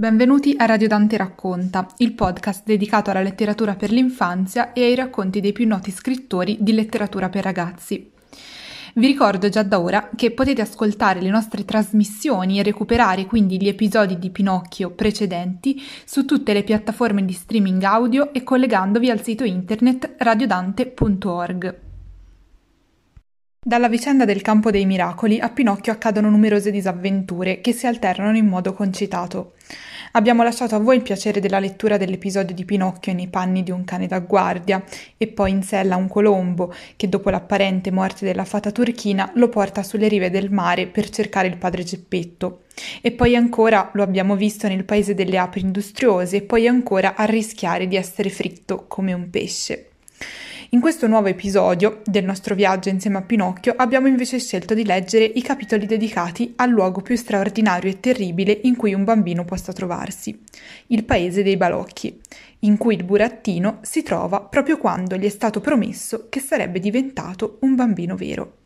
Benvenuti a Radio Dante Racconta, il podcast dedicato alla letteratura per l'infanzia e ai racconti dei più noti scrittori di letteratura per ragazzi. Vi ricordo già da ora che potete ascoltare le nostre trasmissioni e recuperare quindi gli episodi di Pinocchio precedenti su tutte le piattaforme di streaming audio e collegandovi al sito internet radiodante.org. Dalla vicenda del campo dei miracoli a Pinocchio accadono numerose disavventure che si alternano in modo concitato. Abbiamo lasciato a voi il piacere della lettura dell'episodio di Pinocchio nei panni di un cane da guardia e poi in sella un colombo che dopo l'apparente morte della fata turchina lo porta sulle rive del mare per cercare il padre Geppetto. E poi ancora lo abbiamo visto nel paese delle api industriose e poi ancora a rischiare di essere fritto come un pesce. In questo nuovo episodio del nostro viaggio insieme a Pinocchio abbiamo invece scelto di leggere i capitoli dedicati al luogo più straordinario e terribile in cui un bambino possa trovarsi, il paese dei balocchi, in cui il burattino si trova proprio quando gli è stato promesso che sarebbe diventato un bambino vero.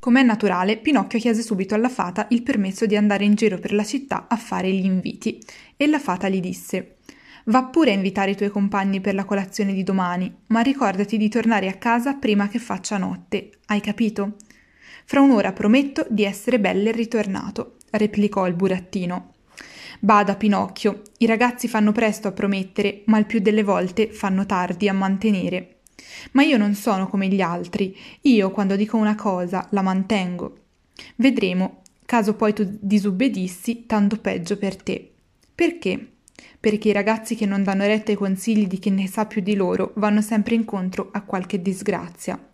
Com'è naturale, Pinocchio chiese subito alla fata il permesso di andare in giro per la città a fare gli inviti e la fata gli disse Va pure a invitare i tuoi compagni per la colazione di domani, ma ricordati di tornare a casa prima che faccia notte. Hai capito? Fra un'ora prometto di essere belle e ritornato, replicò il burattino. Bada, Pinocchio, i ragazzi fanno presto a promettere, ma il più delle volte fanno tardi a mantenere. Ma io non sono come gli altri, io quando dico una cosa la mantengo. Vedremo, caso poi tu disubbedissi, tanto peggio per te. Perché? Perché i ragazzi che non danno retta ai consigli di chi ne sa più di loro vanno sempre incontro a qualche disgrazia.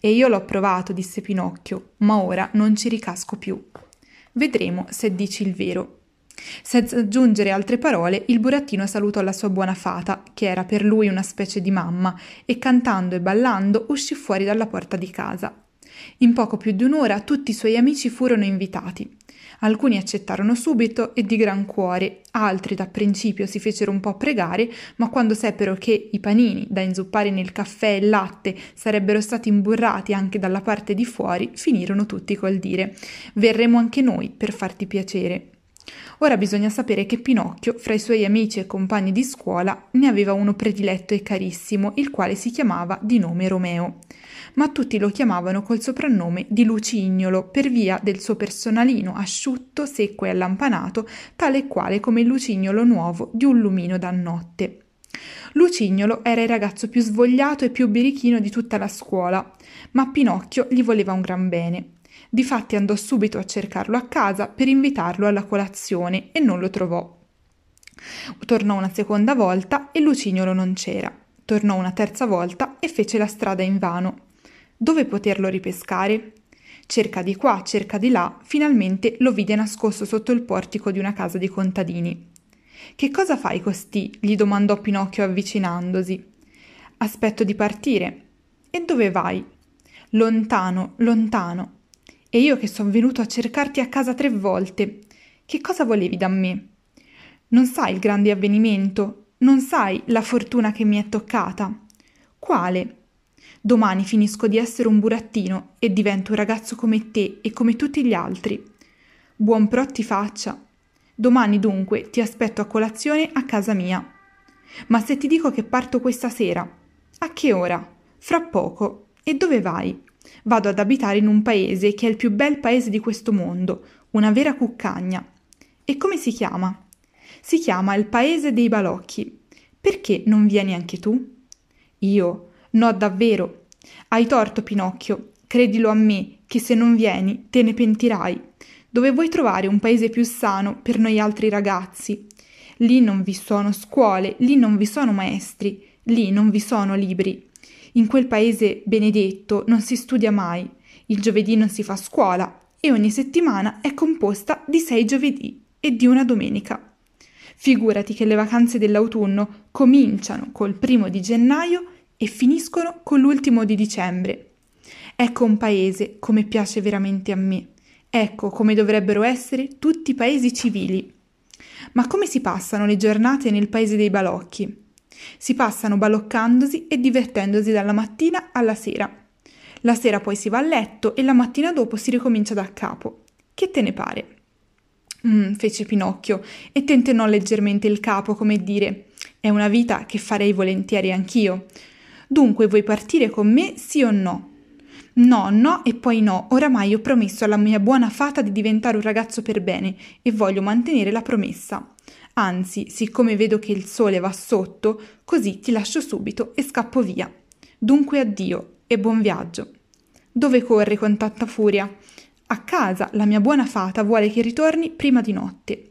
E io l'ho provato, disse Pinocchio, ma ora non ci ricasco più. Vedremo se dici il vero. Senza aggiungere altre parole, il burattino salutò la sua buona fata, che era per lui una specie di mamma, e cantando e ballando uscì fuori dalla porta di casa. In poco più di un'ora tutti i suoi amici furono invitati. Alcuni accettarono subito e di gran cuore, altri da principio si fecero un po' pregare, ma quando seppero che i panini da inzuppare nel caffè e latte sarebbero stati imburrati anche dalla parte di fuori, finirono tutti col dire Verremo anche noi per farti piacere. Ora bisogna sapere che Pinocchio, fra i suoi amici e compagni di scuola, ne aveva uno prediletto e carissimo, il quale si chiamava di nome Romeo ma tutti lo chiamavano col soprannome di Lucignolo per via del suo personalino asciutto, secco e allampanato, tale e quale come il lucignolo nuovo di un lumino da notte. Lucignolo era il ragazzo più svogliato e più birichino di tutta la scuola, ma Pinocchio gli voleva un gran bene. Difatti andò subito a cercarlo a casa per invitarlo alla colazione e non lo trovò. Tornò una seconda volta e Lucignolo non c'era. Tornò una terza volta e fece la strada invano. Dove poterlo ripescare? Cerca di qua, cerca di là, finalmente lo vide nascosto sotto il portico di una casa di contadini. Che cosa fai costì? gli domandò Pinocchio avvicinandosi. Aspetto di partire. E dove vai? Lontano, lontano. E io che son venuto a cercarti a casa tre volte. Che cosa volevi da me? Non sai il grande avvenimento? Non sai la fortuna che mi è toccata? Quale? Domani finisco di essere un burattino e divento un ragazzo come te e come tutti gli altri. Buon pro ti faccia. Domani dunque ti aspetto a colazione a casa mia. Ma se ti dico che parto questa sera, a che ora? Fra poco. E dove vai? Vado ad abitare in un paese che è il più bel paese di questo mondo, una vera cuccagna. E come si chiama? Si chiama il paese dei balocchi. Perché non vieni anche tu? Io No, davvero. Hai torto, Pinocchio. Credilo a me, che se non vieni te ne pentirai. Dove vuoi trovare un paese più sano per noi altri ragazzi? Lì non vi sono scuole, lì non vi sono maestri, lì non vi sono libri. In quel paese benedetto non si studia mai, il giovedì non si fa scuola e ogni settimana è composta di sei giovedì e di una domenica. Figurati che le vacanze dell'autunno cominciano col primo di gennaio e finiscono con l'ultimo di dicembre. Ecco un paese come piace veramente a me. Ecco come dovrebbero essere tutti i paesi civili. Ma come si passano le giornate nel paese dei balocchi? Si passano baloccandosi e divertendosi dalla mattina alla sera. La sera poi si va a letto e la mattina dopo si ricomincia da capo. Che te ne pare? Mm, fece Pinocchio e tentennò leggermente il capo come dire è una vita che farei volentieri anch'io. Dunque vuoi partire con me, sì o no? No, no e poi no, oramai ho promesso alla mia buona fata di diventare un ragazzo per bene e voglio mantenere la promessa. Anzi, siccome vedo che il sole va sotto, così ti lascio subito e scappo via. Dunque addio e buon viaggio. Dove corri con tanta furia? A casa la mia buona fata vuole che ritorni prima di notte.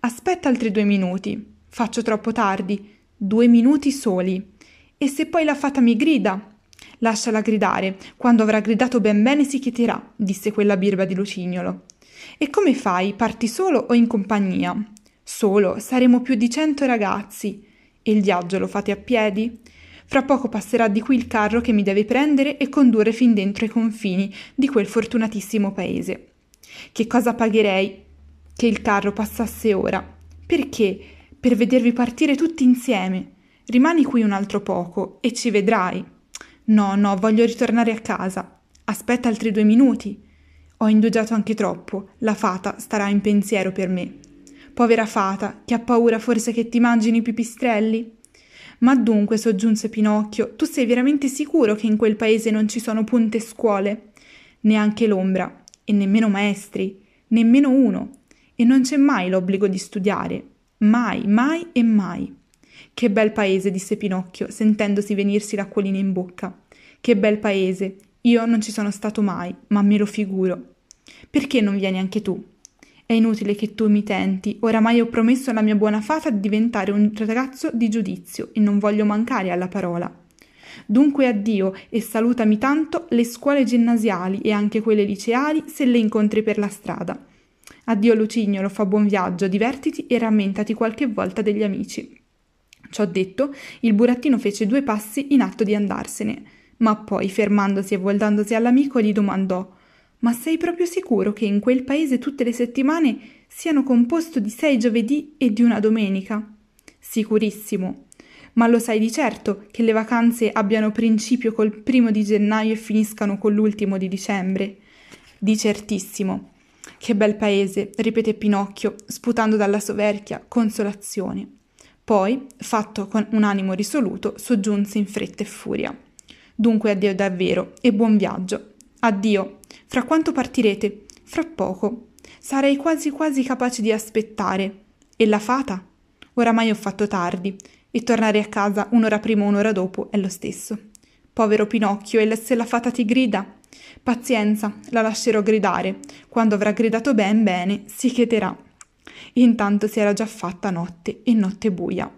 Aspetta altri due minuti. Faccio troppo tardi. Due minuti soli. E se poi la fata mi grida? Lasciala gridare. Quando avrà gridato ben bene si chieterà, disse quella birba di Lucignolo. E come fai? Parti solo o in compagnia? Solo, saremo più di cento ragazzi. E il viaggio lo fate a piedi? Fra poco passerà di qui il carro che mi deve prendere e condurre fin dentro i confini di quel fortunatissimo paese. Che cosa pagherei che il carro passasse ora? Perché? Per vedervi partire tutti insieme. Rimani qui un altro poco e ci vedrai. No, no, voglio ritornare a casa. Aspetta altri due minuti. Ho indugiato anche troppo. La fata starà in pensiero per me. Povera fata, che ha paura forse che ti mangino i pipistrelli? Ma dunque, soggiunse Pinocchio, tu sei veramente sicuro che in quel paese non ci sono punte scuole? Neanche l'ombra, e nemmeno maestri, nemmeno uno. E non c'è mai l'obbligo di studiare. Mai, mai e mai. Che bel paese, disse Pinocchio, sentendosi venirsi l'acquolina in bocca. Che bel paese. Io non ci sono stato mai, ma me lo figuro. Perché non vieni anche tu? È inutile che tu mi tenti, oramai ho promesso alla mia buona fata di diventare un ragazzo di giudizio e non voglio mancare alla parola. Dunque addio e salutami tanto le scuole ginnasiali e anche quelle liceali se le incontri per la strada. Addio Lucignolo, fa buon viaggio, divertiti e rammentati qualche volta degli amici. Ciò detto, il burattino fece due passi in atto di andarsene, ma poi, fermandosi e voltandosi all'amico, gli domandò Ma sei proprio sicuro che in quel paese tutte le settimane siano composto di sei giovedì e di una domenica? Sicurissimo. Ma lo sai di certo che le vacanze abbiano principio col primo di gennaio e finiscano con l'ultimo di dicembre? Di certissimo. Che bel paese, ripete Pinocchio, sputando dalla soverchia consolazione. Poi, fatto con un animo risoluto, soggiunse in fretta e furia. Dunque addio davvero e buon viaggio. Addio. Fra quanto partirete? Fra poco. Sarei quasi quasi capace di aspettare. E la fata? Oramai ho fatto tardi e tornare a casa un'ora prima o un'ora dopo è lo stesso. Povero Pinocchio, e se la fata ti grida? Pazienza, la lascerò gridare. Quando avrà gridato ben bene, si chieterà. Intanto si era già fatta notte e notte buia.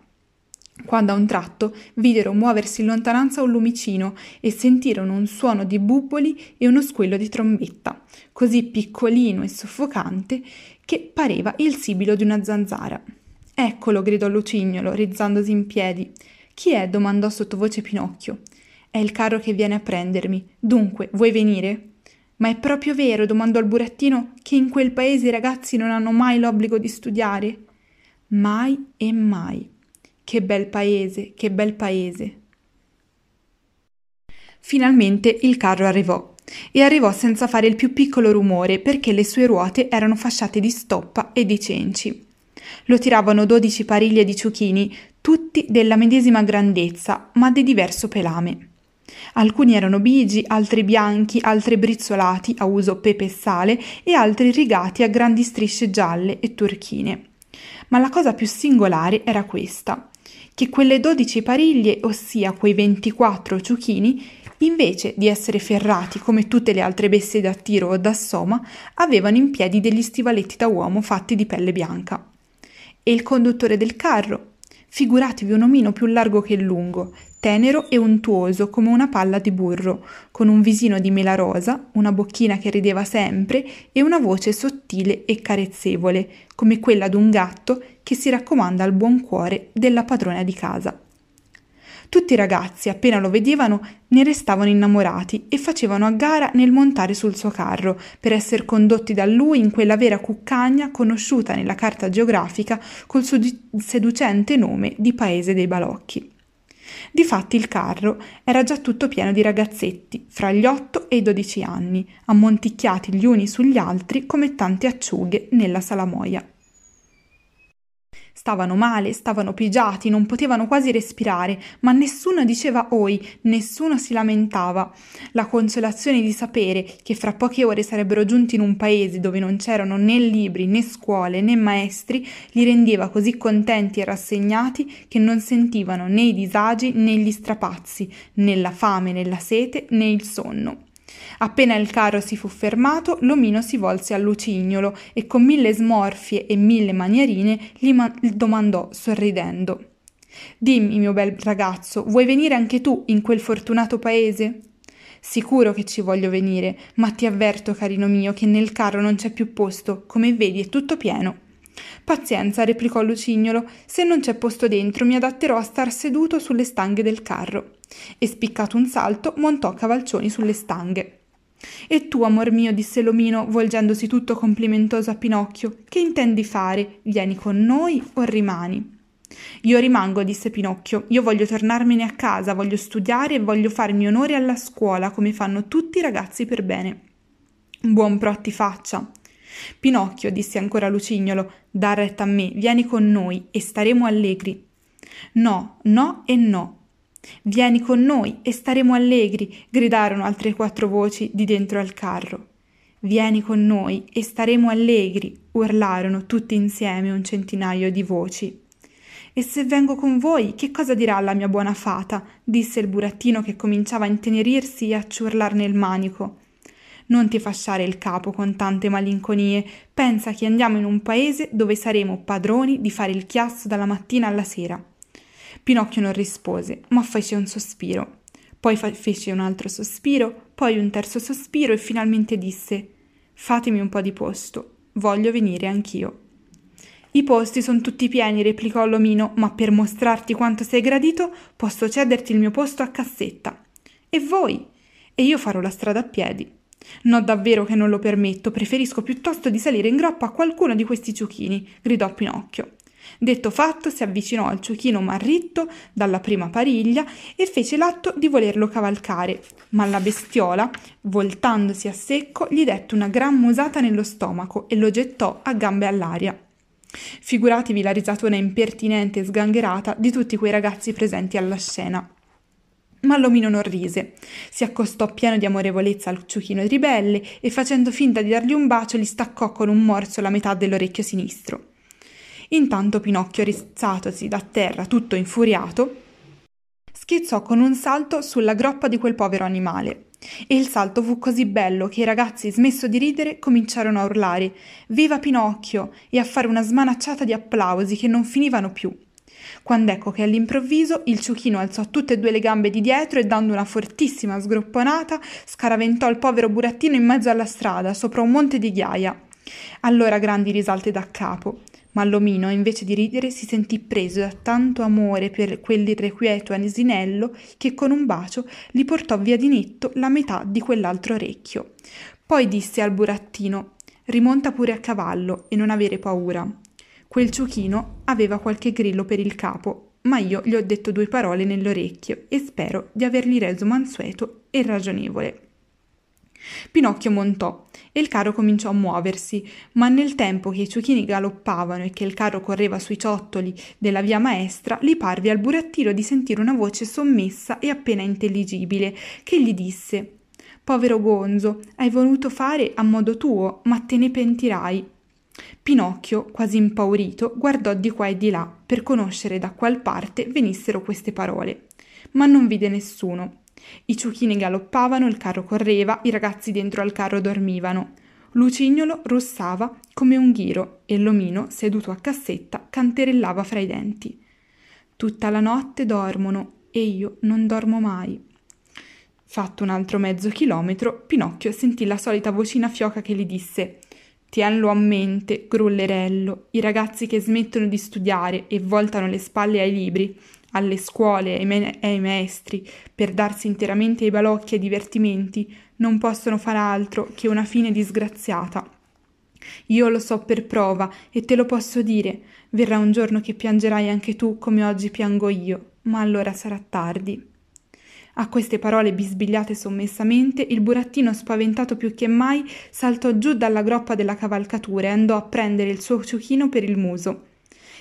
Quando a un tratto videro muoversi in lontananza un lumicino e sentirono un suono di bubboli e uno squillo di trombetta, così piccolino e soffocante che pareva il sibilo di una zanzara. Eccolo, gridò Lucignolo, rizzandosi in piedi. Chi è? domandò sottovoce Pinocchio. È il carro che viene a prendermi. Dunque, vuoi venire? Ma è proprio vero, domandò il burattino, che in quel paese i ragazzi non hanno mai l'obbligo di studiare? Mai e mai. Che bel paese, che bel paese. Finalmente il carro arrivò e arrivò senza fare il più piccolo rumore perché le sue ruote erano fasciate di stoppa e di cenci. Lo tiravano dodici pariglie di ciuchini, tutti della medesima grandezza, ma di diverso pelame. Alcuni erano bigi, altri bianchi, altri brizzolati a uso pepe e sale e altri rigati a grandi strisce gialle e turchine. Ma la cosa più singolare era questa, che quelle dodici pariglie, ossia quei ventiquattro ciuchini, invece di essere ferrati come tutte le altre bestie da tiro o da soma, avevano in piedi degli stivaletti da uomo fatti di pelle bianca. E il conduttore del carro? Figuratevi un omino più largo che lungo, tenero e untuoso come una palla di burro, con un visino di mela rosa, una bocchina che rideva sempre e una voce sottile e carezzevole, come quella d'un gatto che si raccomanda al buon cuore della padrona di casa. Tutti i ragazzi, appena lo vedevano, ne restavano innamorati e facevano a gara nel montare sul suo carro, per essere condotti da lui in quella vera cuccagna conosciuta nella carta geografica col suo seducente nome di Paese dei Balocchi. Difatti il carro era già tutto pieno di ragazzetti, fra gli otto e i dodici anni, ammonticchiati gli uni sugli altri come tante acciughe nella salamoia. Stavano male, stavano pigiati, non potevano quasi respirare, ma nessuno diceva oi, nessuno si lamentava. La consolazione di sapere che fra poche ore sarebbero giunti in un paese dove non c'erano né libri, né scuole, né maestri, li rendeva così contenti e rassegnati che non sentivano né i disagi né gli strapazzi, né la fame né la sete né il sonno. Appena il carro si fu fermato, l'omino si volse al lucignolo e con mille smorfie e mille manierine gli ma- domandò sorridendo. Dimmi, mio bel ragazzo, vuoi venire anche tu in quel fortunato paese? Sicuro che ci voglio venire, ma ti avverto, carino mio, che nel carro non c'è più posto, come vedi è tutto pieno. Pazienza, replicò Lucignolo, se non c'è posto dentro mi adatterò a star seduto sulle stanghe del carro. E spiccato un salto, montò cavalcioni sulle stanghe. E tu, amor mio, disse l'omino, volgendosi tutto complimentoso a Pinocchio, che intendi fare? Vieni con noi o rimani? Io rimango, disse Pinocchio, io voglio tornarmene a casa, voglio studiare e voglio farmi onore alla scuola, come fanno tutti i ragazzi per bene. Buon pro ti faccia. Pinocchio, disse ancora Lucignolo, da retta a me, vieni con noi e staremo allegri. No, no e no, Vieni con noi e staremo allegri, gridarono altre quattro voci di dentro al carro. Vieni con noi e staremo allegri, urlarono tutti insieme un centinaio di voci. E se vengo con voi, che cosa dirà la mia buona fata? disse il burattino che cominciava a intenerirsi e a ciurlar nel manico. Non ti fasciare il capo con tante malinconie, pensa che andiamo in un paese dove saremo padroni di fare il chiasso dalla mattina alla sera. Pinocchio non rispose, ma fece un sospiro. Poi fa- fece un altro sospiro, poi un terzo sospiro e finalmente disse Fatemi un po' di posto, voglio venire anch'io. I posti sono tutti pieni, replicò l'omino, ma per mostrarti quanto sei gradito posso cederti il mio posto a cassetta. E voi? E io farò la strada a piedi. No, davvero che non lo permetto, preferisco piuttosto di salire in groppa a qualcuno di questi ciuchini, gridò Pinocchio. Detto fatto, si avvicinò al ciuchino marritto dalla prima pariglia e fece l'atto di volerlo cavalcare, ma la bestiola, voltandosi a secco, gli dette una gran musata nello stomaco e lo gettò a gambe all'aria. Figuratevi la risatona impertinente e sgangherata di tutti quei ragazzi presenti alla scena. Ma l'omino non rise. Si accostò pieno di amorevolezza al ciuchino ribelle e facendo finta di dargli un bacio gli staccò con un morso la metà dell'orecchio sinistro. Intanto Pinocchio, rizzatosi da terra tutto infuriato, schizzò con un salto sulla groppa di quel povero animale. E il salto fu così bello che i ragazzi, smesso di ridere, cominciarono a urlare Viva Pinocchio! e a fare una smanacciata di applausi che non finivano più. Quando ecco che all'improvviso il ciuchino alzò tutte e due le gambe di dietro e dando una fortissima sgropponata scaraventò il povero burattino in mezzo alla strada, sopra un monte di ghiaia. Allora grandi risalte da capo ma l'omino, invece di ridere, si sentì preso da tanto amore per quell'irrequieto asinello che con un bacio gli portò via di netto la metà di quell'altro orecchio. Poi disse al burattino rimonta pure a cavallo e non avere paura. Quel ciuchino aveva qualche grillo per il capo, ma io gli ho detto due parole nell'orecchio e spero di avergli reso mansueto e ragionevole. Pinocchio montò e il carro cominciò a muoversi, ma nel tempo che i ciuchini galoppavano e che il carro correva sui ciottoli della via maestra, gli parve al burattino di sentire una voce sommessa e appena intelligibile, che gli disse Povero gonzo, hai voluto fare a modo tuo, ma te ne pentirai. Pinocchio, quasi impaurito, guardò di qua e di là per conoscere da qual parte venissero queste parole, ma non vide nessuno. I ciuchini galoppavano, il carro correva, i ragazzi dentro al carro dormivano. Lucignolo russava come un ghiro e l'omino, seduto a cassetta, canterellava fra i denti. Tutta la notte dormono e io non dormo mai. Fatto un altro mezzo chilometro, Pinocchio sentì la solita vocina fioca che gli disse Tienlo a mente, grullerello, i ragazzi che smettono di studiare e voltano le spalle ai libri alle scuole e ai maestri per darsi interamente ai balocchi e ai divertimenti non possono far altro che una fine disgraziata. Io lo so per prova e te lo posso dire, verrà un giorno che piangerai anche tu come oggi piango io, ma allora sarà tardi. A queste parole bisbigliate sommessamente, il burattino, spaventato più che mai, saltò giù dalla groppa della cavalcatura e andò a prendere il suo ciuchino per il muso.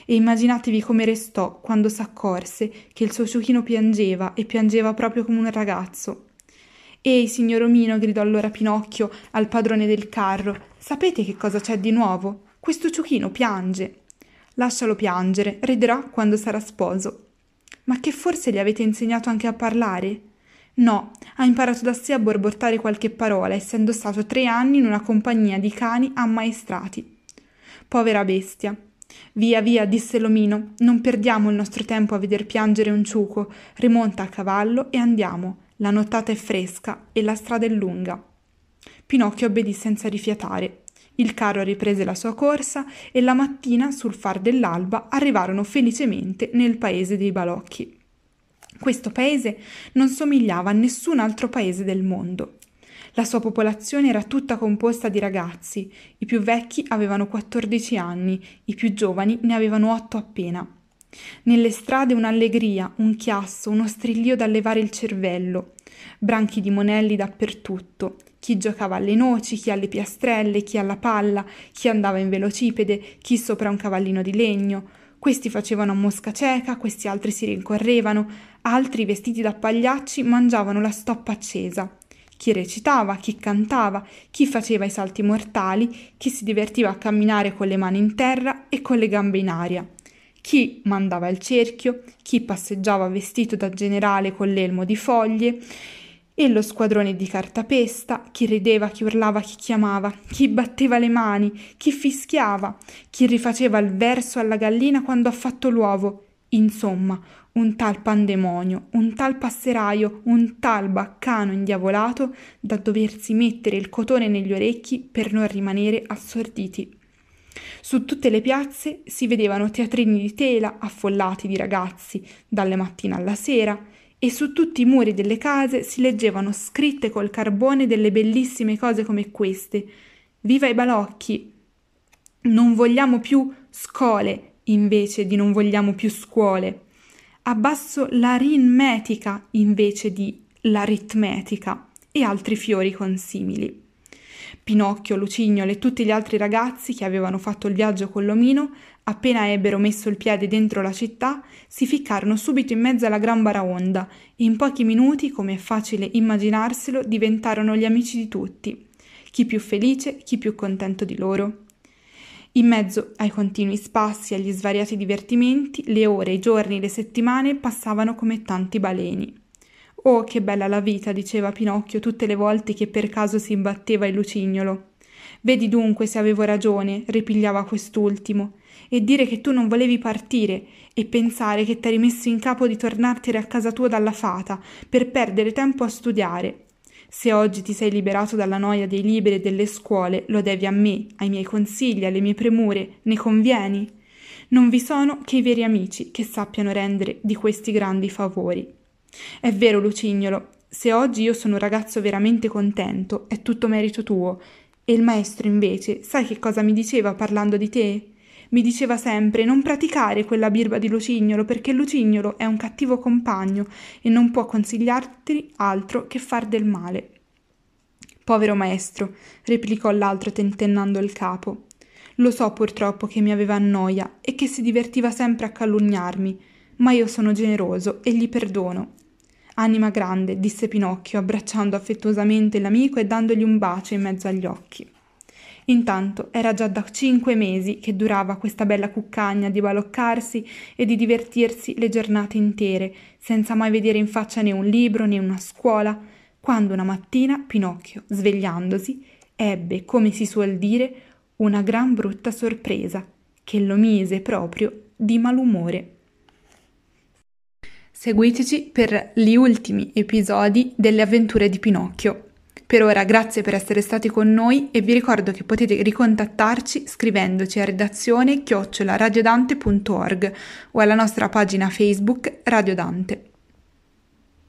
E immaginatevi come restò quando s'accorse che il suo ciuchino piangeva e piangeva proprio come un ragazzo. Ehi, signor Omino, gridò allora Pinocchio al padrone del carro, sapete che cosa c'è di nuovo? Questo ciuchino piange. Lascialo piangere, riderà quando sarà sposo. Ma che forse gli avete insegnato anche a parlare? No, ha imparato da sé a borbottare qualche parola, essendo stato tre anni in una compagnia di cani ammaestrati. Povera bestia. Via, via, disse l'omino, non perdiamo il nostro tempo a veder piangere un ciuco, rimonta a cavallo e andiamo. La nottata è fresca e la strada è lunga. Pinocchio obbedì senza rifiatare. Il carro riprese la sua corsa e la mattina, sul far dell'alba, arrivarono felicemente nel paese dei balocchi. Questo paese non somigliava a nessun altro paese del mondo. La sua popolazione era tutta composta di ragazzi, i più vecchi avevano 14 anni, i più giovani ne avevano 8 appena. Nelle strade un'allegria, un chiasso, uno strillio da levare il cervello, branchi di monelli dappertutto, chi giocava alle noci, chi alle piastrelle, chi alla palla, chi andava in velocipede, chi sopra un cavallino di legno. Questi facevano a mosca cieca, questi altri si rincorrevano, altri vestiti da pagliacci mangiavano la stoppa accesa. Chi recitava, chi cantava, chi faceva i salti mortali, chi si divertiva a camminare con le mani in terra e con le gambe in aria. Chi mandava il cerchio, chi passeggiava vestito da generale con l'elmo di foglie e lo squadrone di cartapesta, chi rideva, chi urlava, chi chiamava, chi batteva le mani, chi fischiava, chi rifaceva il verso alla gallina quando ha fatto l'uovo. Insomma, un tal pandemonio, un tal passeraio, un tal baccano indiavolato da doversi mettere il cotone negli orecchi per non rimanere assorditi. Su tutte le piazze si vedevano teatrini di tela affollati di ragazzi dalle mattine alla sera, e su tutti i muri delle case si leggevano scritte col carbone delle bellissime cose come queste. Viva i balocchi! Non vogliamo più scole invece di non vogliamo più scuole. Abbasso l'aritmetica invece di l'aritmetica e altri fiori consimili. Pinocchio, Lucignolo e tutti gli altri ragazzi che avevano fatto il viaggio con l'omino, appena ebbero messo il piede dentro la città, si ficcarono subito in mezzo alla gran baraonda e in pochi minuti, come è facile immaginarselo, diventarono gli amici di tutti, chi più felice, chi più contento di loro. In mezzo ai continui spassi agli svariati divertimenti, le ore, i giorni, le settimane passavano come tanti baleni. Oh, che bella la vita, diceva Pinocchio tutte le volte che per caso si imbatteva il lucignolo. Vedi dunque se avevo ragione, ripigliava quest'ultimo, e dire che tu non volevi partire e pensare che t'eri messo in capo di tornartene a casa tua dalla fata per perdere tempo a studiare. Se oggi ti sei liberato dalla noia dei libri e delle scuole, lo devi a me, ai miei consigli, alle mie premure, ne convieni? Non vi sono che i veri amici che sappiano rendere di questi grandi favori. È vero, Lucignolo, se oggi io sono un ragazzo veramente contento, è tutto merito tuo. E il maestro, invece, sai che cosa mi diceva parlando di te? Mi diceva sempre non praticare quella birba di Lucignolo perché Lucignolo è un cattivo compagno e non può consigliarti altro che far del male. Povero maestro, replicò l'altro tentennando il capo. Lo so purtroppo che mi aveva a noia e che si divertiva sempre a calunniarmi, ma io sono generoso e gli perdono. Anima grande, disse Pinocchio, abbracciando affettuosamente l'amico e dandogli un bacio in mezzo agli occhi. Intanto era già da cinque mesi che durava questa bella cuccagna di baloccarsi e di divertirsi le giornate intere, senza mai vedere in faccia né un libro né una scuola, quando una mattina Pinocchio, svegliandosi, ebbe, come si suol dire, una gran brutta sorpresa, che lo mise proprio di malumore. Seguiteci per gli ultimi episodi delle avventure di Pinocchio. Per ora grazie per essere stati con noi e vi ricordo che potete ricontattarci scrivendoci a redazione chiocciolaradiodante.org o alla nostra pagina Facebook Radio Dante.